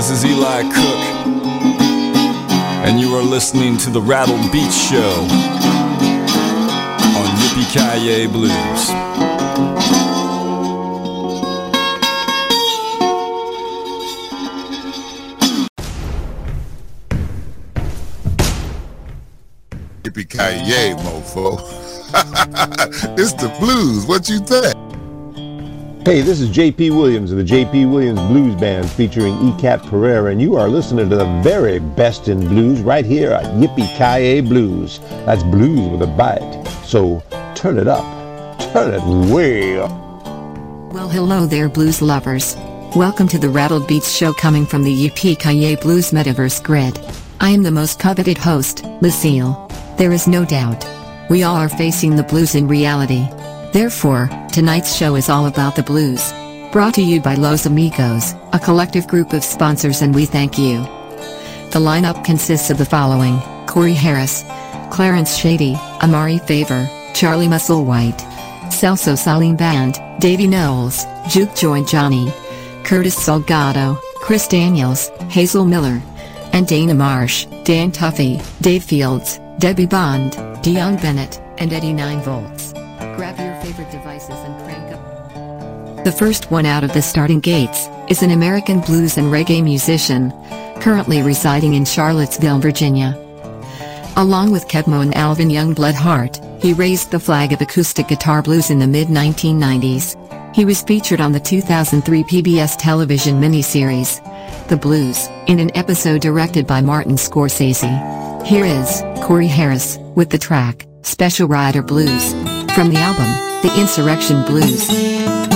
This is Eli Cook, and you are listening to the Rattled Beats Show on Yippee Kaye Blues. Yippee ki mofo. it's the blues. What you think? Hey, this is JP Williams of the JP Williams Blues Band featuring ECAT Pereira, and you are listening to the very best in blues right here at Yippee Ki Blues. That's blues with a bite. So turn it up. Turn it way up. Well, hello there, blues lovers. Welcome to the Rattled Beats show coming from the Yippee Ki Blues Metaverse Grid. I am the most coveted host, Lucille. There is no doubt. We all are facing the blues in reality. Therefore, tonight's show is all about the blues. Brought to you by Los Amigos, a collective group of sponsors, and we thank you. The lineup consists of the following Corey Harris, Clarence Spady, Amaury Faivre, Charlie Musselwhite, Celso Salim Band, Davy Knowles, Juke Joint Johnny, Curtis Salgado, Chris Daniels, Hazel Miller, and Dana Marsh, Dan Tuffy, Dave Fields, Debbie Bond, Dion Bennett, and Eddie 9 Volts. Grab your The first one out of the starting gates is an American blues and reggae musician, currently residing in Charlottesville, Virginia. Along with Keb' Mo' and Alvin Youngblood Hart, he raised the flag of acoustic guitar blues in the mid 1990s. He was featured on the 2003 PBS television miniseries, The Blues, in an episode directed by Martin Scorsese. Here is Corey Harris with the track Special Rider Blues from the album The Insurrection Blues.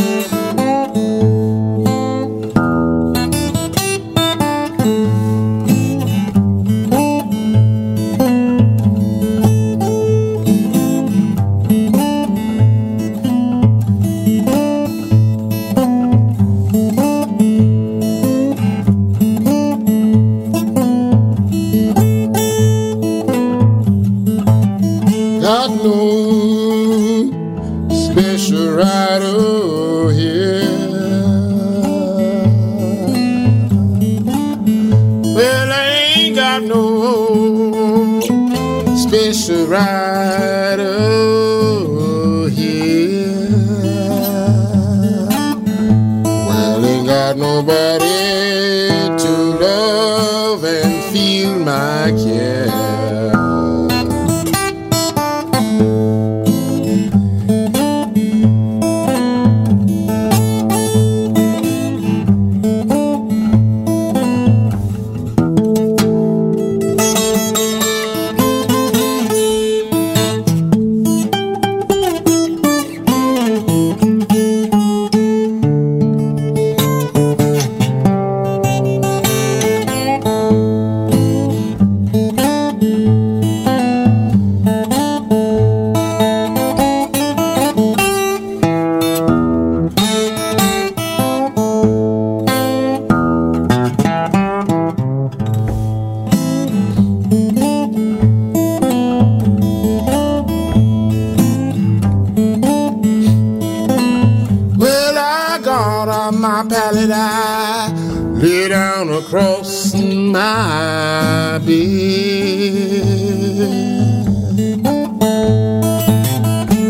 Across my bed.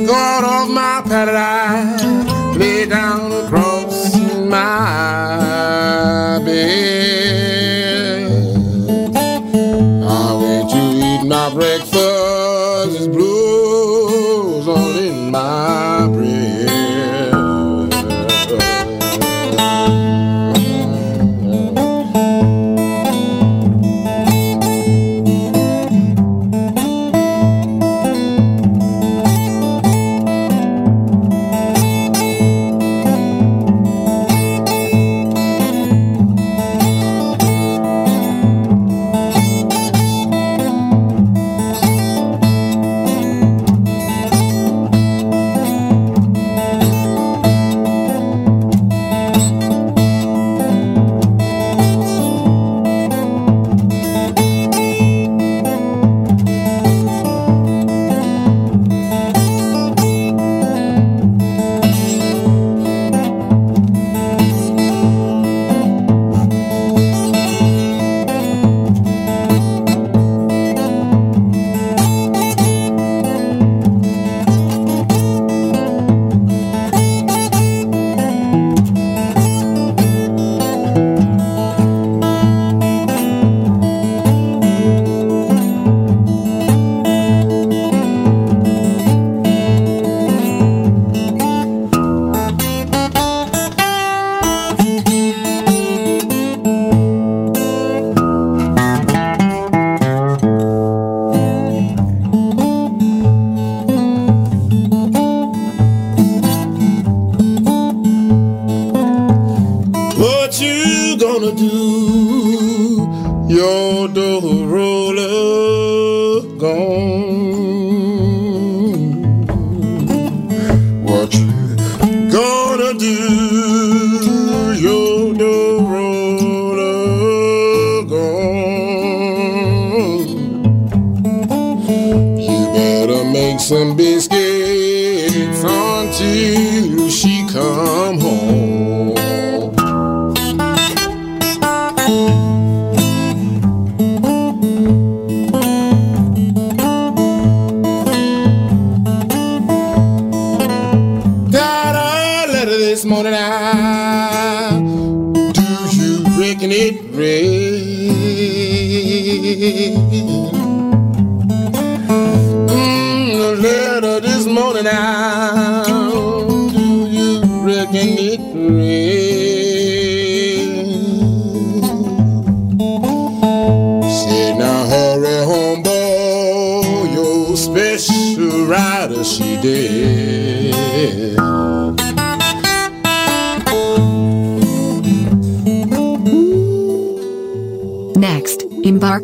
Got off my I lay down You're the road.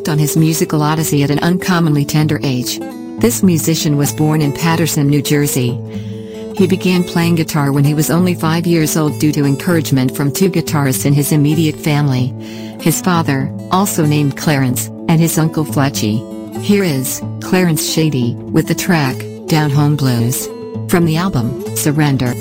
Embarked on his musical odyssey at an uncommonly tender age. This musician was born in Paterson, New Jersey. He began playing guitar when he was only five years old due to encouragement from two guitarists in his immediate family. His father, also named Clarence, and his uncle Fletchy. Here is Clarence Spady with the track Down Home Blues. From the album Surrender.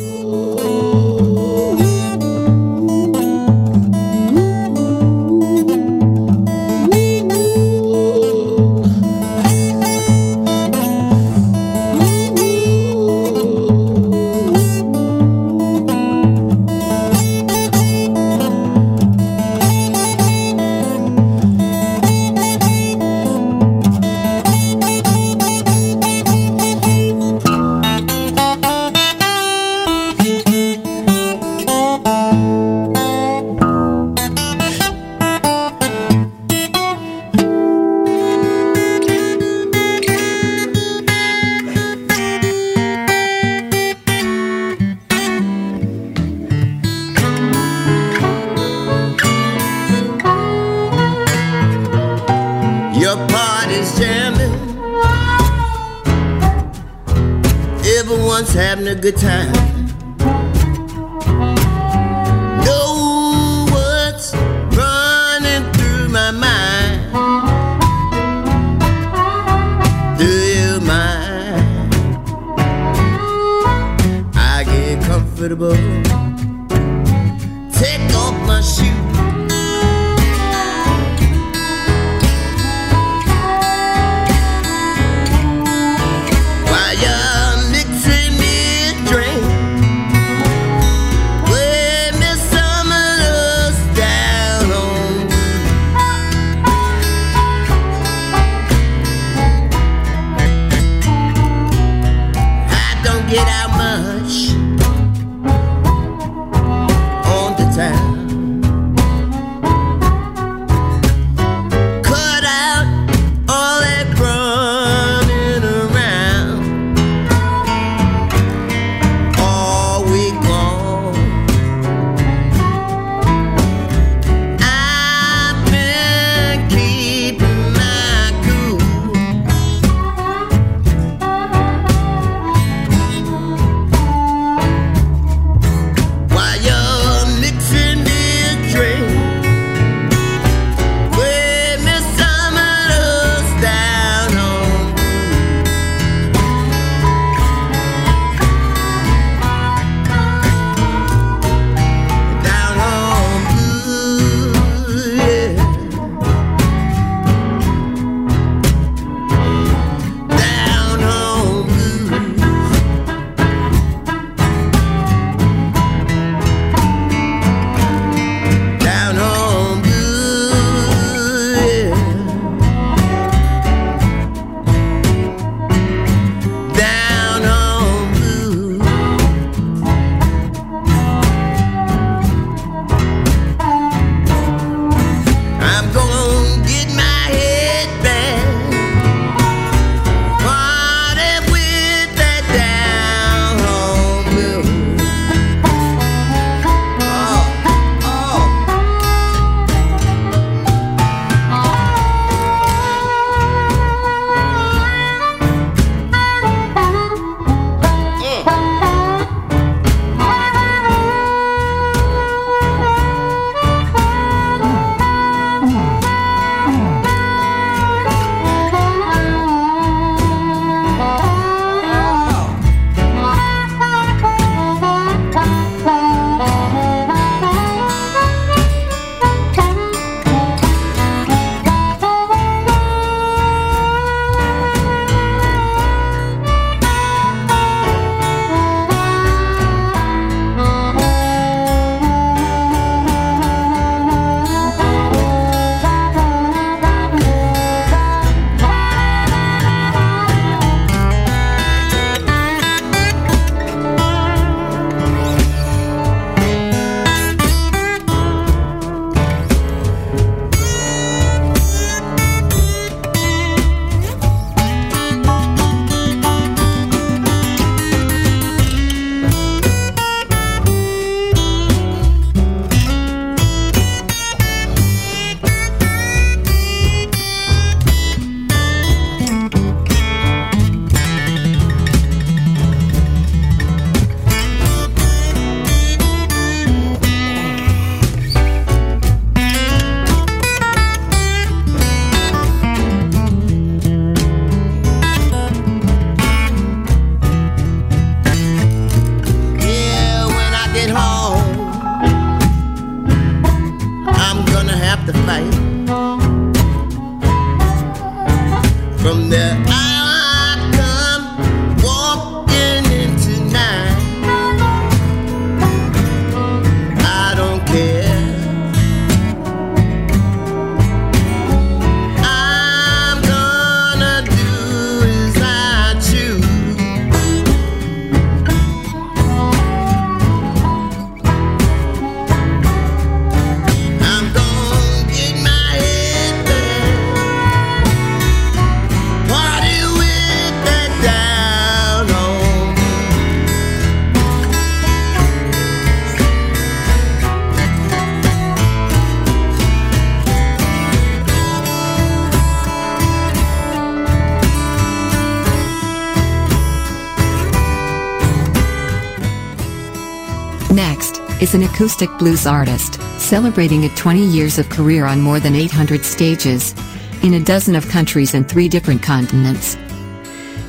Is an acoustic blues artist, celebrating a 20 years of career on more than 800 stages, in a dozen of countries and three different continents.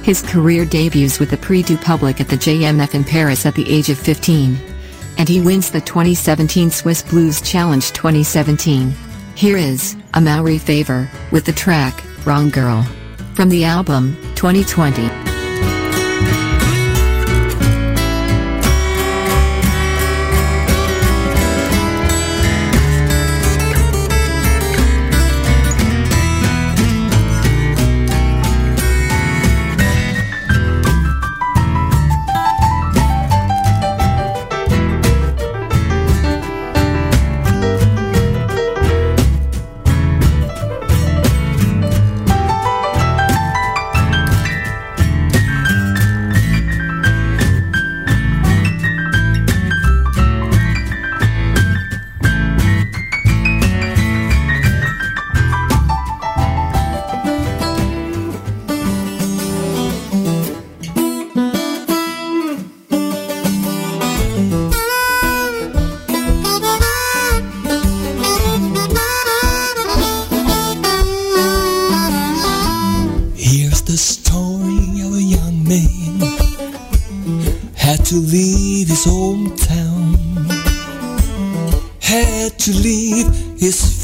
His career debuts with the Prix du Public at the JMF in Paris at the age of 15. And he wins the 2017 Swiss Blues Challenge 2017. Here is Amaury Faivre with the track Wrong Girl from the album 2020.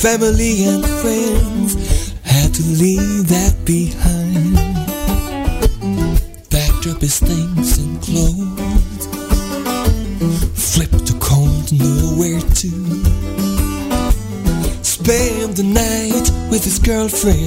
Family and friends, had to leave that behind. Packed up his things and clothes, flipped a coin to nowhere to. Spend the night with his girlfriend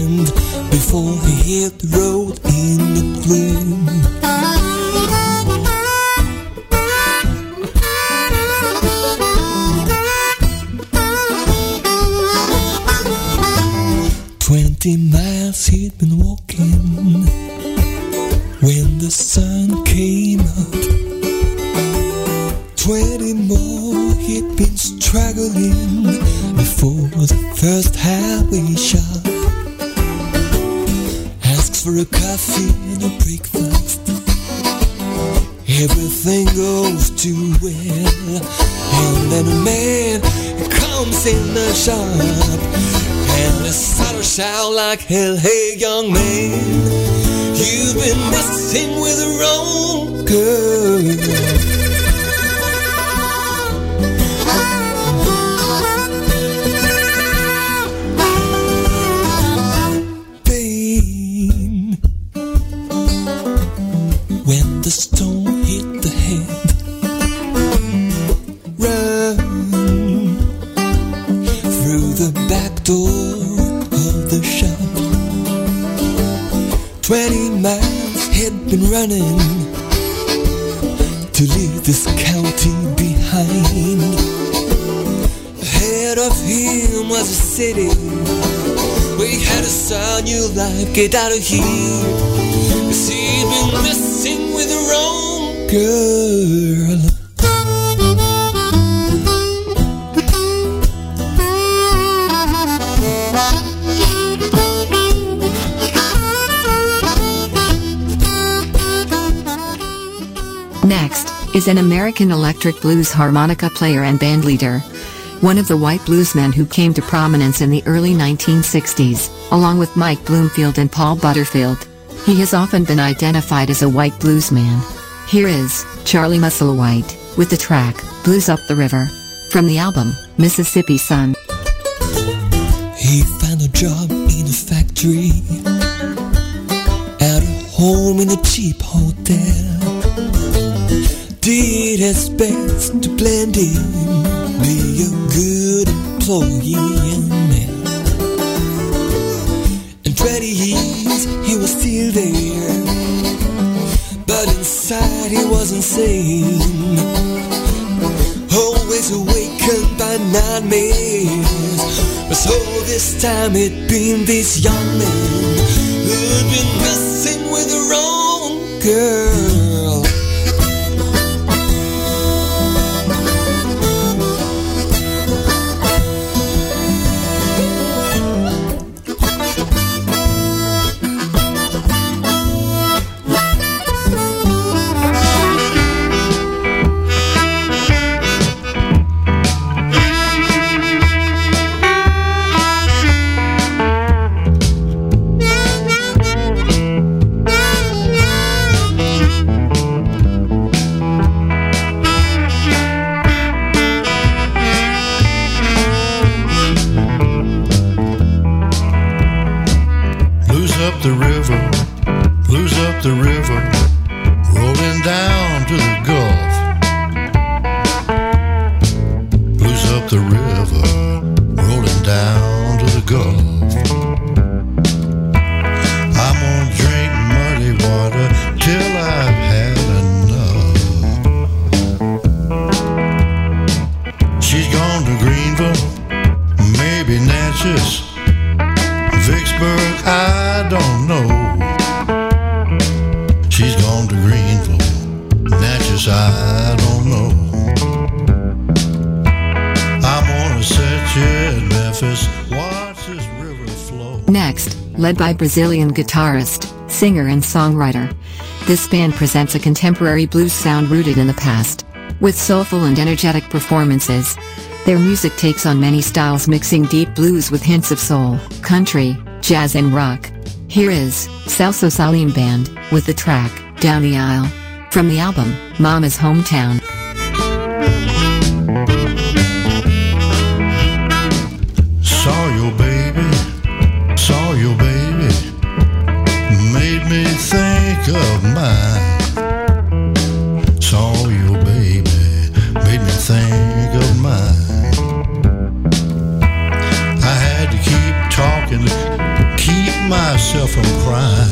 been struggling before the first highway shop. Asks for a coffee and a breakfast. Everything goes too well. And then a man comes in the shop. And the saddle shout like hell, hey young man, you've been messing with the wrong girl. Running to leave this county behind. Ahead of him was a city we had a son you like, get out of here. Cause he'd been messing with the wrong girl. An American electric blues harmonica player and bandleader. One of the white bluesmen who came to prominence in the early 1960s, along with Mike Bloomfield and Paul Butterfield. He has often been identified as a white bluesman. Here is Charlie Musselwhite with the track Blues Up the River from the album Mississippi Son. He found a job in a factory at home in a cheap hotel. Did his best to blend in, be a good employee. In 20 years, he was still there, but inside he was insane. Always awakened by nightmares. But so this time it'd been this young man who'd been messing with the wrong girl. Brazilian guitarist, singer and songwriter. This band presents a contemporary blues sound rooted in the past. With soulful and energetic performances, their music takes on many styles mixing deep blues with hints of soul, country, jazz and rock. Here is Celso Salim Band with the track Down the Aisle from the album Mama's Hometown. From crying.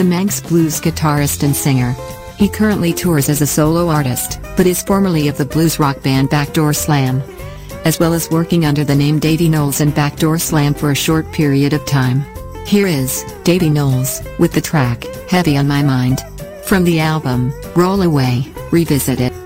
a Manx blues guitarist and singer. He currently tours as a solo artist, but is formerly of the blues rock band Backdoor Slam. As well as working under the name Davy Knowles and Backdoor Slam for a short period of time. Here is, Davy Knowles, with the track, Heavy on My Mind. From the album, Roll Away, Revisit It.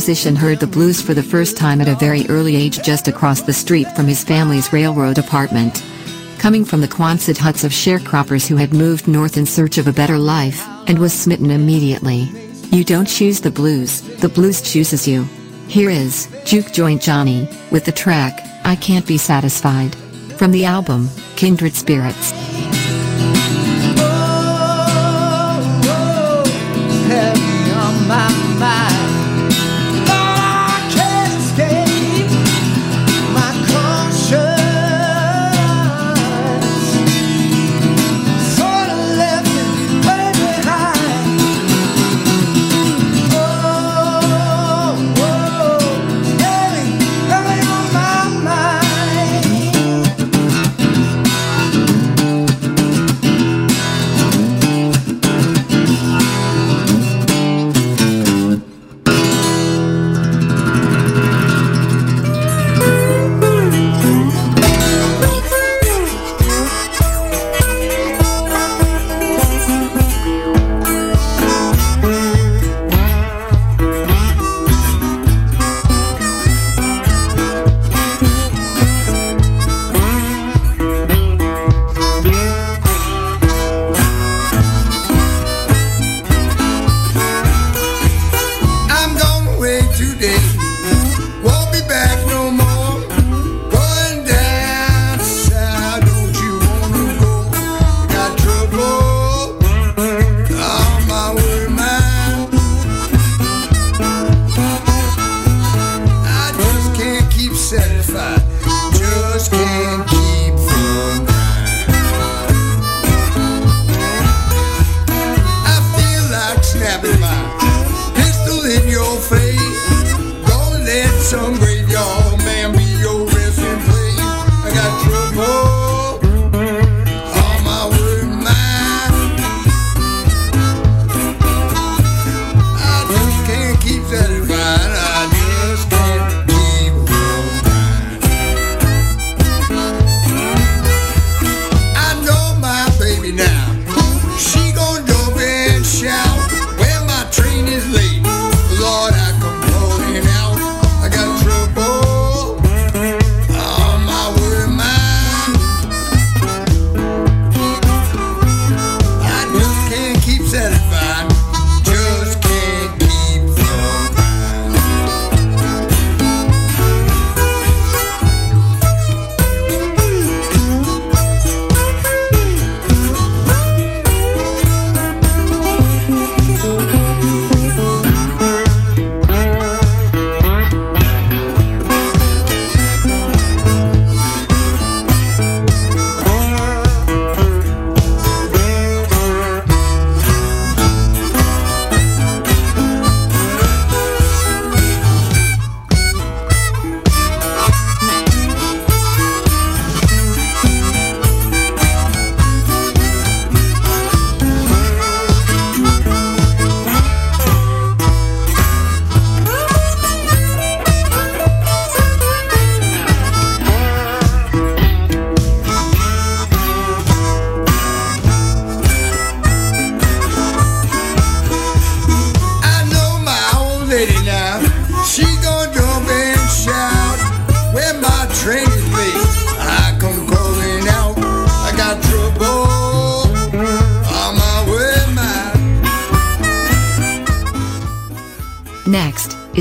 Musician heard the blues for the first time at a very early age just across the street from his family's railroad apartment. Coming from the Quonset huts of sharecroppers who had moved north in search of a better life, and was smitten immediately. You don't choose the blues, the blues chooses you. Here is Juke Joint Johnny with the track I Can't Be Satisfied from the album Kindred Spirits.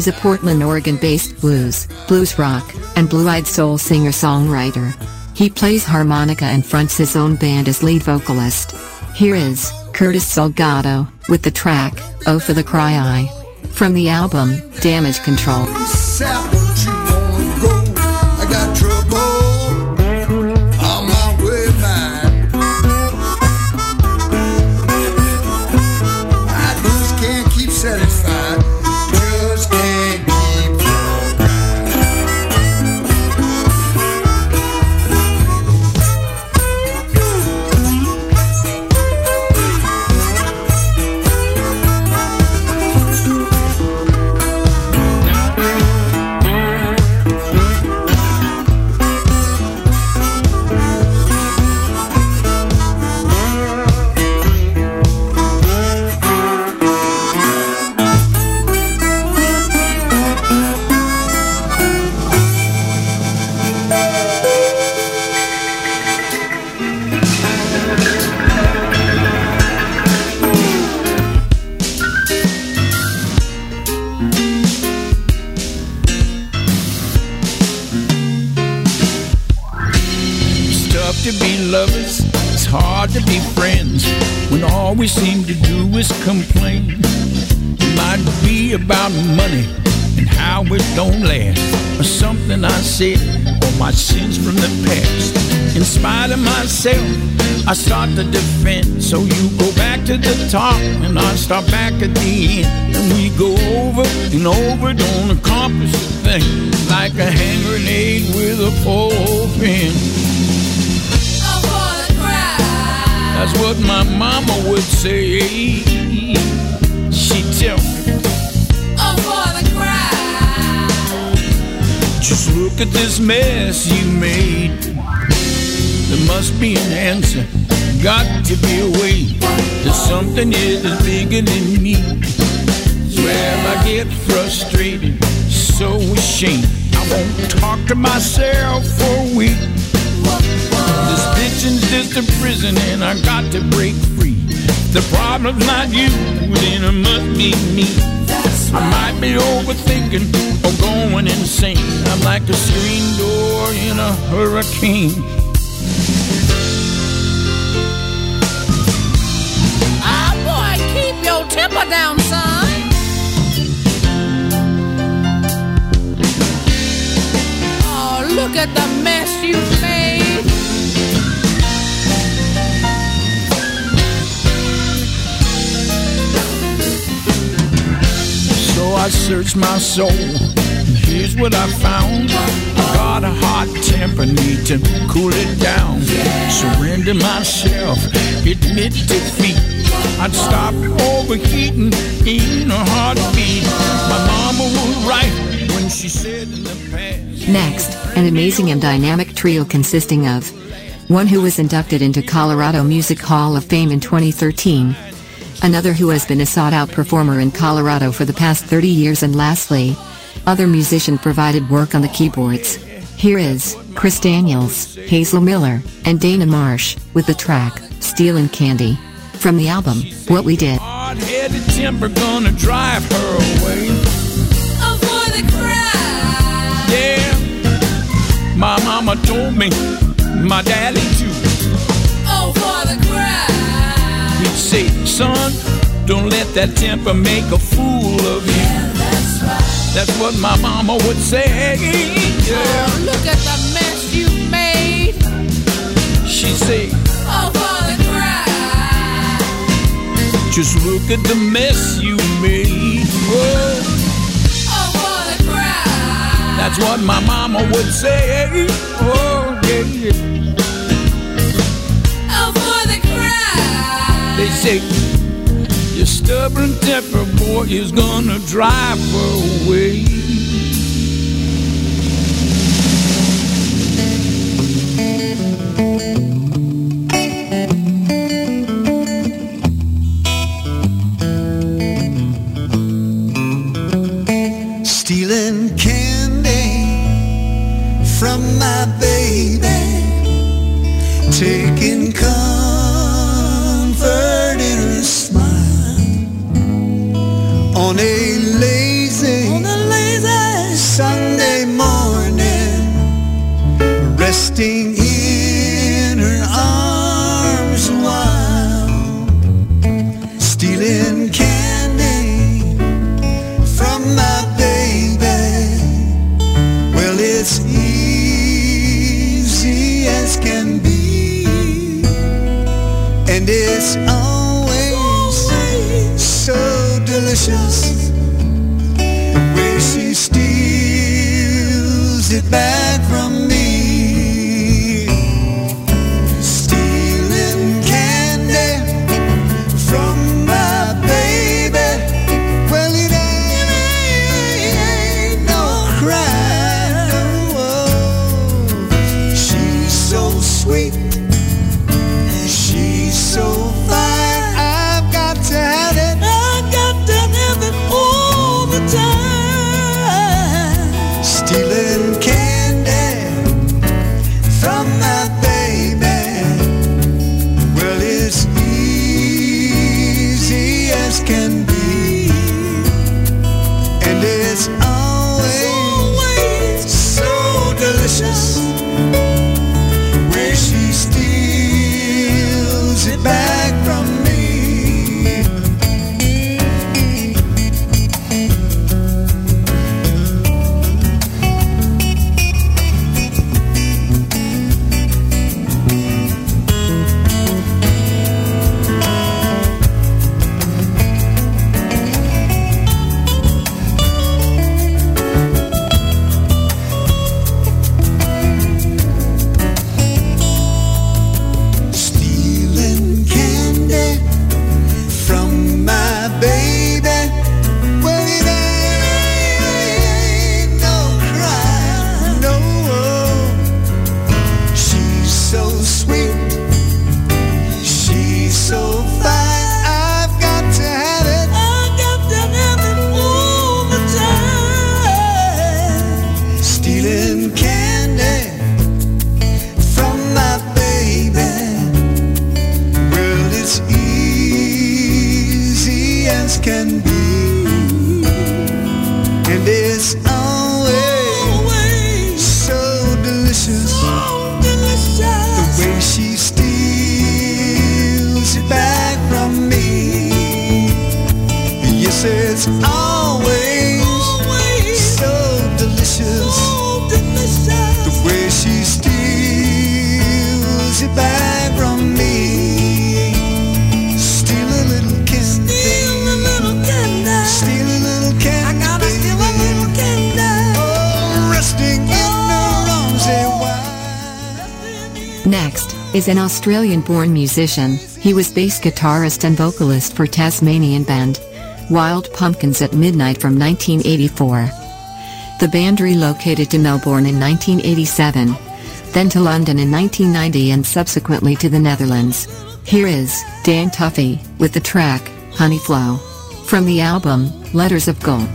A Portland, Oregon based blues, blues rock, and blue eyed soul singer songwriter. He plays harmonica and fronts his own band as lead vocalist. Here is Curtis Salgado with the track Oh for the Cry Eye from the album Damage Control. About money and how it don't last, or something I said, or my sins from the past. In spite of myself, I start to defend. So you go back to the top, and I start back at the end. And we go over and over, don't accomplish a thing. Like a hand grenade with a pole pin. That's what my mama would say. She'd tell me. Just look at this mess you made. There must be an answer. Got to be a way. There's something here that's bigger than me. Swear I get frustrated, so ashamed. I won't talk to myself for a week. This bitchin's just a prison and I got to break free. The problem's not you, then it must be me. I might be overthinking or going insane. I'm like a screen door in a hurricane. Ah, boy, keep your temper down, son. Oh, look at the mess you've made. So I searched my soul. Here's what I found. Got a hot temper, need to cool it down. Surrender myself, admit defeat. I'd stop overheating in a heartbeat. My mama was right when she said in the past. Next, an amazing and dynamic trio consisting of one who was inducted into Colorado Music Hall of Fame in 2013, another who has been a sought out performer in Colorado for the past 30 years, and lastly, other musician provided work on the keyboards. Here is Chris Daniels, Hazel Miller, and Dana Marsh with the track Steel and Candy from the album What We Did. Hard-headed gonna drive her away. Oh, the crowd. Yeah, my mama told me, my daddy too. Oh, for the crowd. He'd say, son, don't let that temper make a fool of you. That's what my mama would say. Yeah. Oh, look at the mess you made. She'd say, Oh, for the crowd. just look at the mess you made. Whoa. Oh, for the crowd. That's what my mama would say. Oh, yeah, yeah. Oh, for the crowd. They say, your stubborn temper boy is gonna drive her away. Delicious. Can be. And it's always so delicious. The way she steals it back from me. Yes, it's always is an Australian born musician. He was bass guitarist and vocalist for Tasmanian band Wild Pumpkins at Midnight from 1984. The band relocated to Melbourne in 1987, then to London in 1990 and subsequently to the Netherlands. Here is Dan Tuffy with the track Honey Flow from the album Letters of Gold.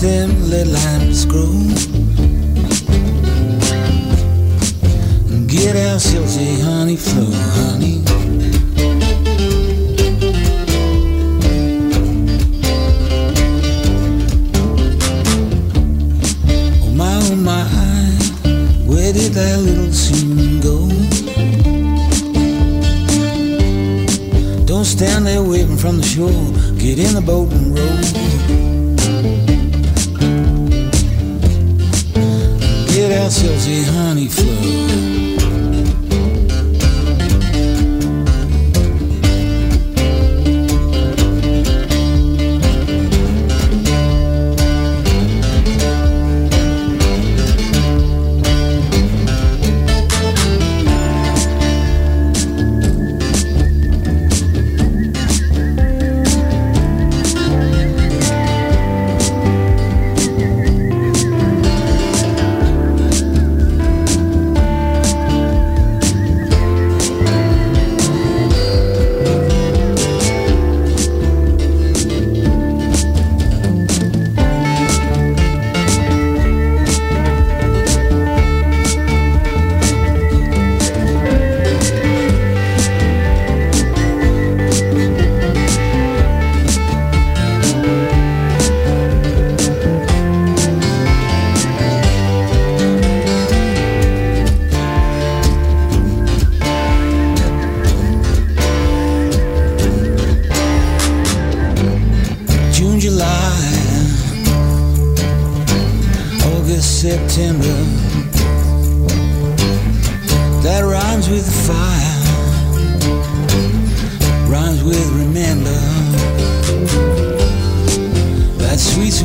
Them lead lines grow. And get ourselves a honey flow, honey. Oh my, oh my, where did that little tune go? Don't stand there waving from the shore. Get in the boat and row. Get ourselves a honey flow.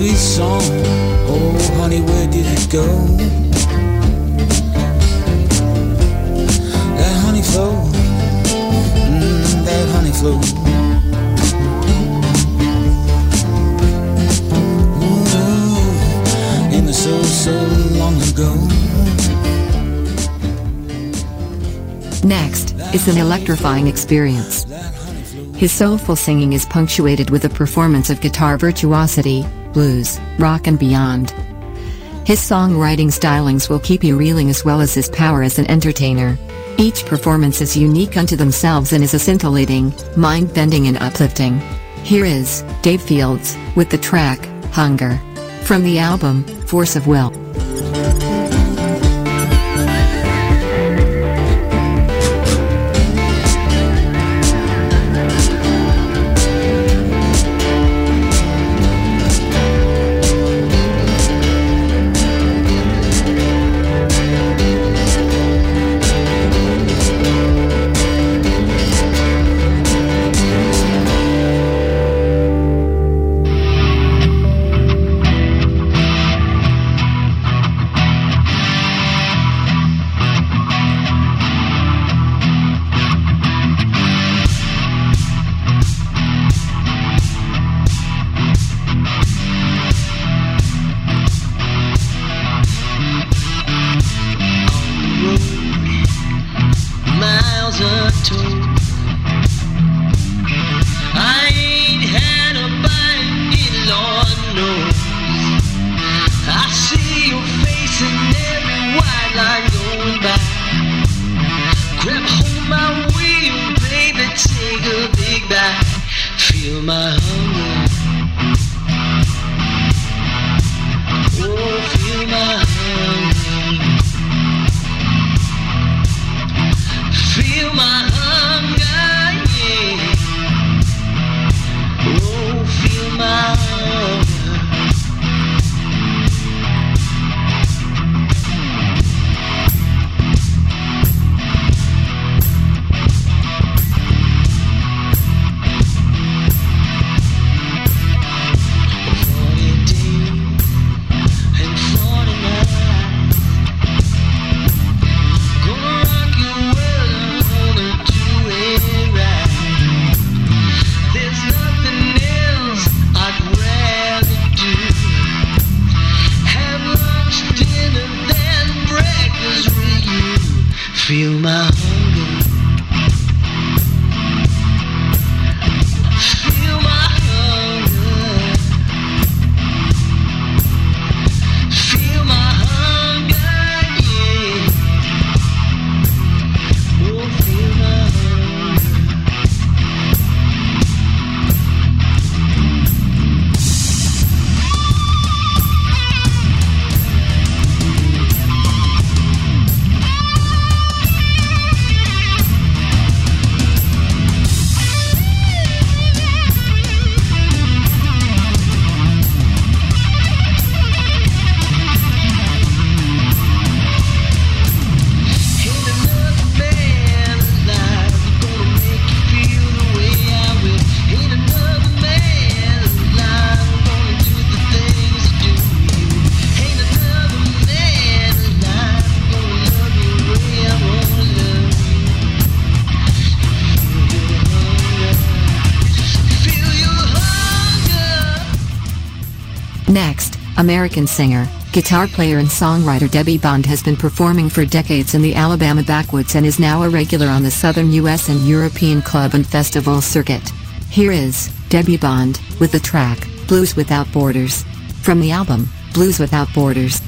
Sweet, song. Oh, honey, where did it go? That honey flow, mm, that honey flow. Ooh, in the so, so long ago. Next is an electrifying experience. His soulful singing is punctuated with a performance of guitar virtuosity, blues, rock and beyond. His songwriting stylings will keep you reeling as well as his power as an entertainer. Each performance is unique unto themselves and is a scintillating, mind-bending and uplifting. Here is Dave Fields with the track Hunger from the album Force of Will. back. Feel my Next, American singer, guitar player and songwriter Debbie Bond has been performing for decades in the Alabama backwoods and is now a regular on the southern U.S. and European club and festival circuit. Here is, Debbie Bond, with the track, Blues Without Borders. From the album, Blues Without Borders.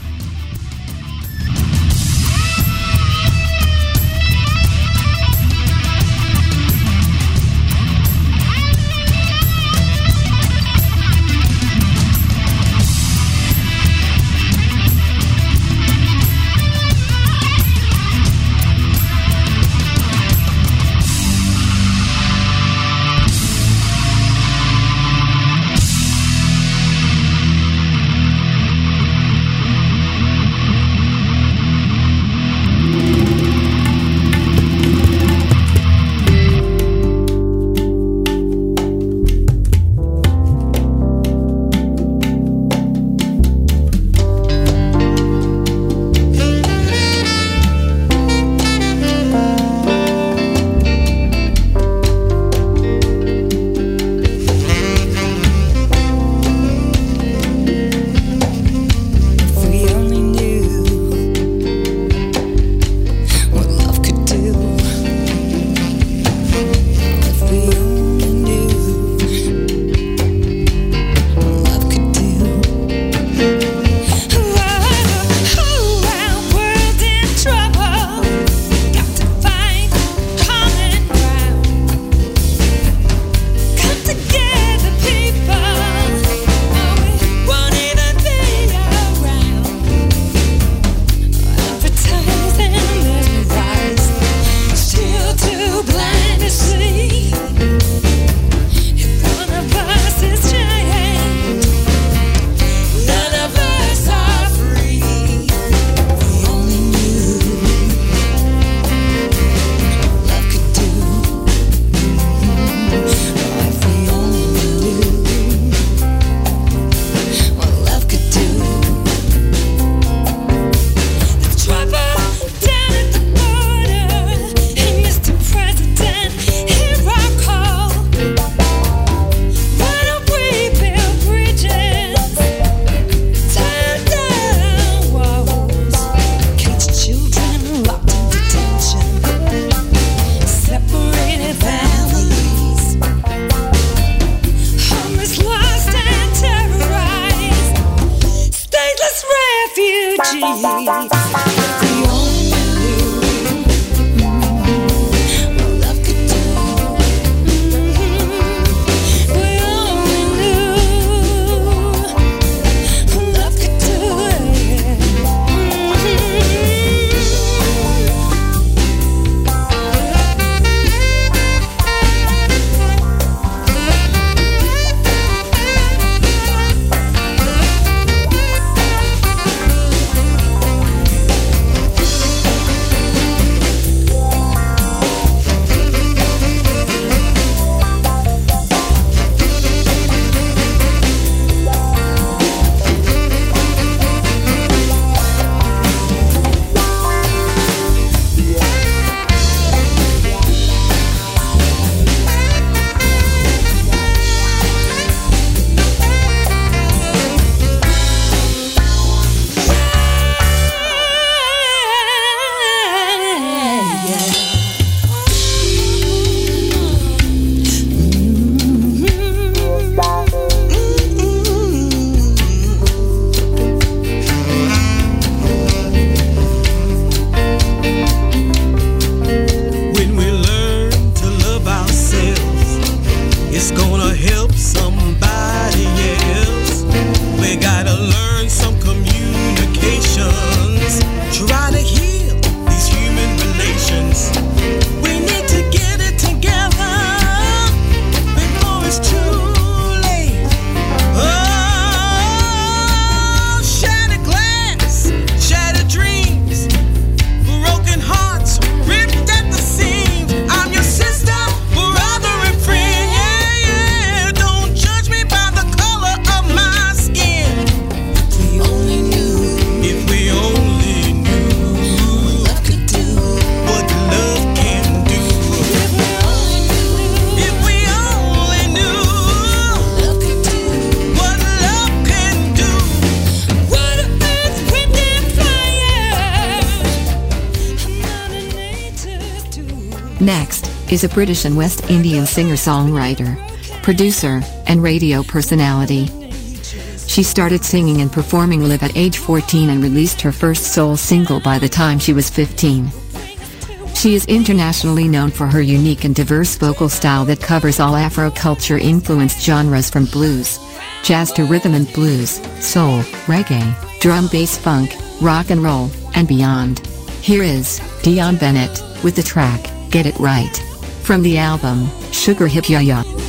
a British and West Indian singer-songwriter, producer, and radio personality. She started singing and performing live at age 14 and released her first soul single by the time she was 15. She is internationally known for her unique and diverse vocal style that covers all Afro culture influenced genres from blues, jazz to rhythm and blues, soul, reggae, drum bass funk, rock and roll, and beyond. Here is Dionne Bennett with the track Get It Right. From the album, Sugar Hip Ya Ya.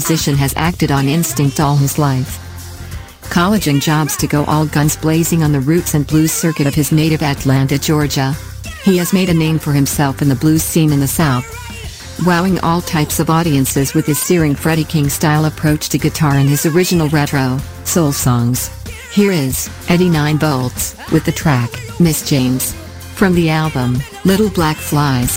musician has acted on instinct all his life. college and jobs to go all guns blazing on the roots and blues circuit of his native Atlanta, Georgia. He has made a name for himself in the blues scene in the South. Wowing all types of audiences with his searing Freddie King style approach to guitar and his original retro, soul songs. Here is Eddie 9V with the track, Miss James. From the album, Little Black Flies.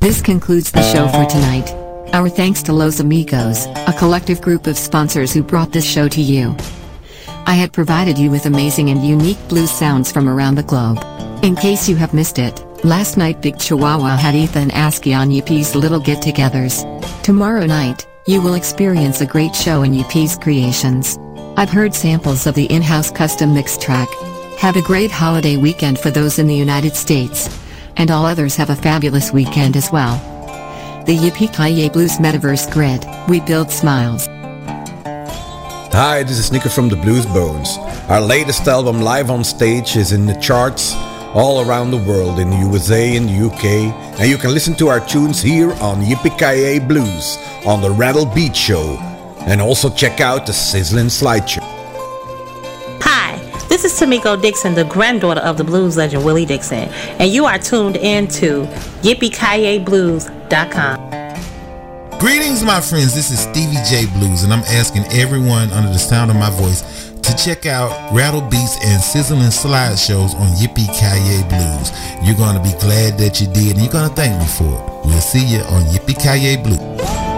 This concludes the show for tonight. Our thanks to Los Amigos, a collective group of sponsors who brought this show to you. I had provided you with amazing and unique blues sounds from around the globe. In case you have missed it, last night Big Chihuahua had Ethan Askey on Yippie's Little Get-Togethers. Tomorrow night, you will experience a great show in Yippie's creations. I've heard samples of the in-house custom mix track. Have a great holiday weekend for those in the United States. And all others have a fabulous weekend as well. The Yippee Blues Metaverse Grid, we build smiles. Hi, this is Nico from the Blues Bones. Our latest album, Live on Stage, is in the charts all around the world, in the USA and the UK, and you can listen to our tunes here on Yippee Blues on the Rattle Beat Show, and also check out the Sizzling Slideshow. Hi, this is Tamiko Dixon, the granddaughter of the blues legend Willie Dixon, and you are tuned in to YippieKayeBlues.com. Greetings, my friends. This is Stevie J Blues, and I'm asking everyone under the sound of my voice to check out Rattle Beats and Sizzling Slideshows on Yippee Kaye Blues. You're going to be glad that you did, and you're going to thank me for it. We'll see you on Yippee Kaye Blues.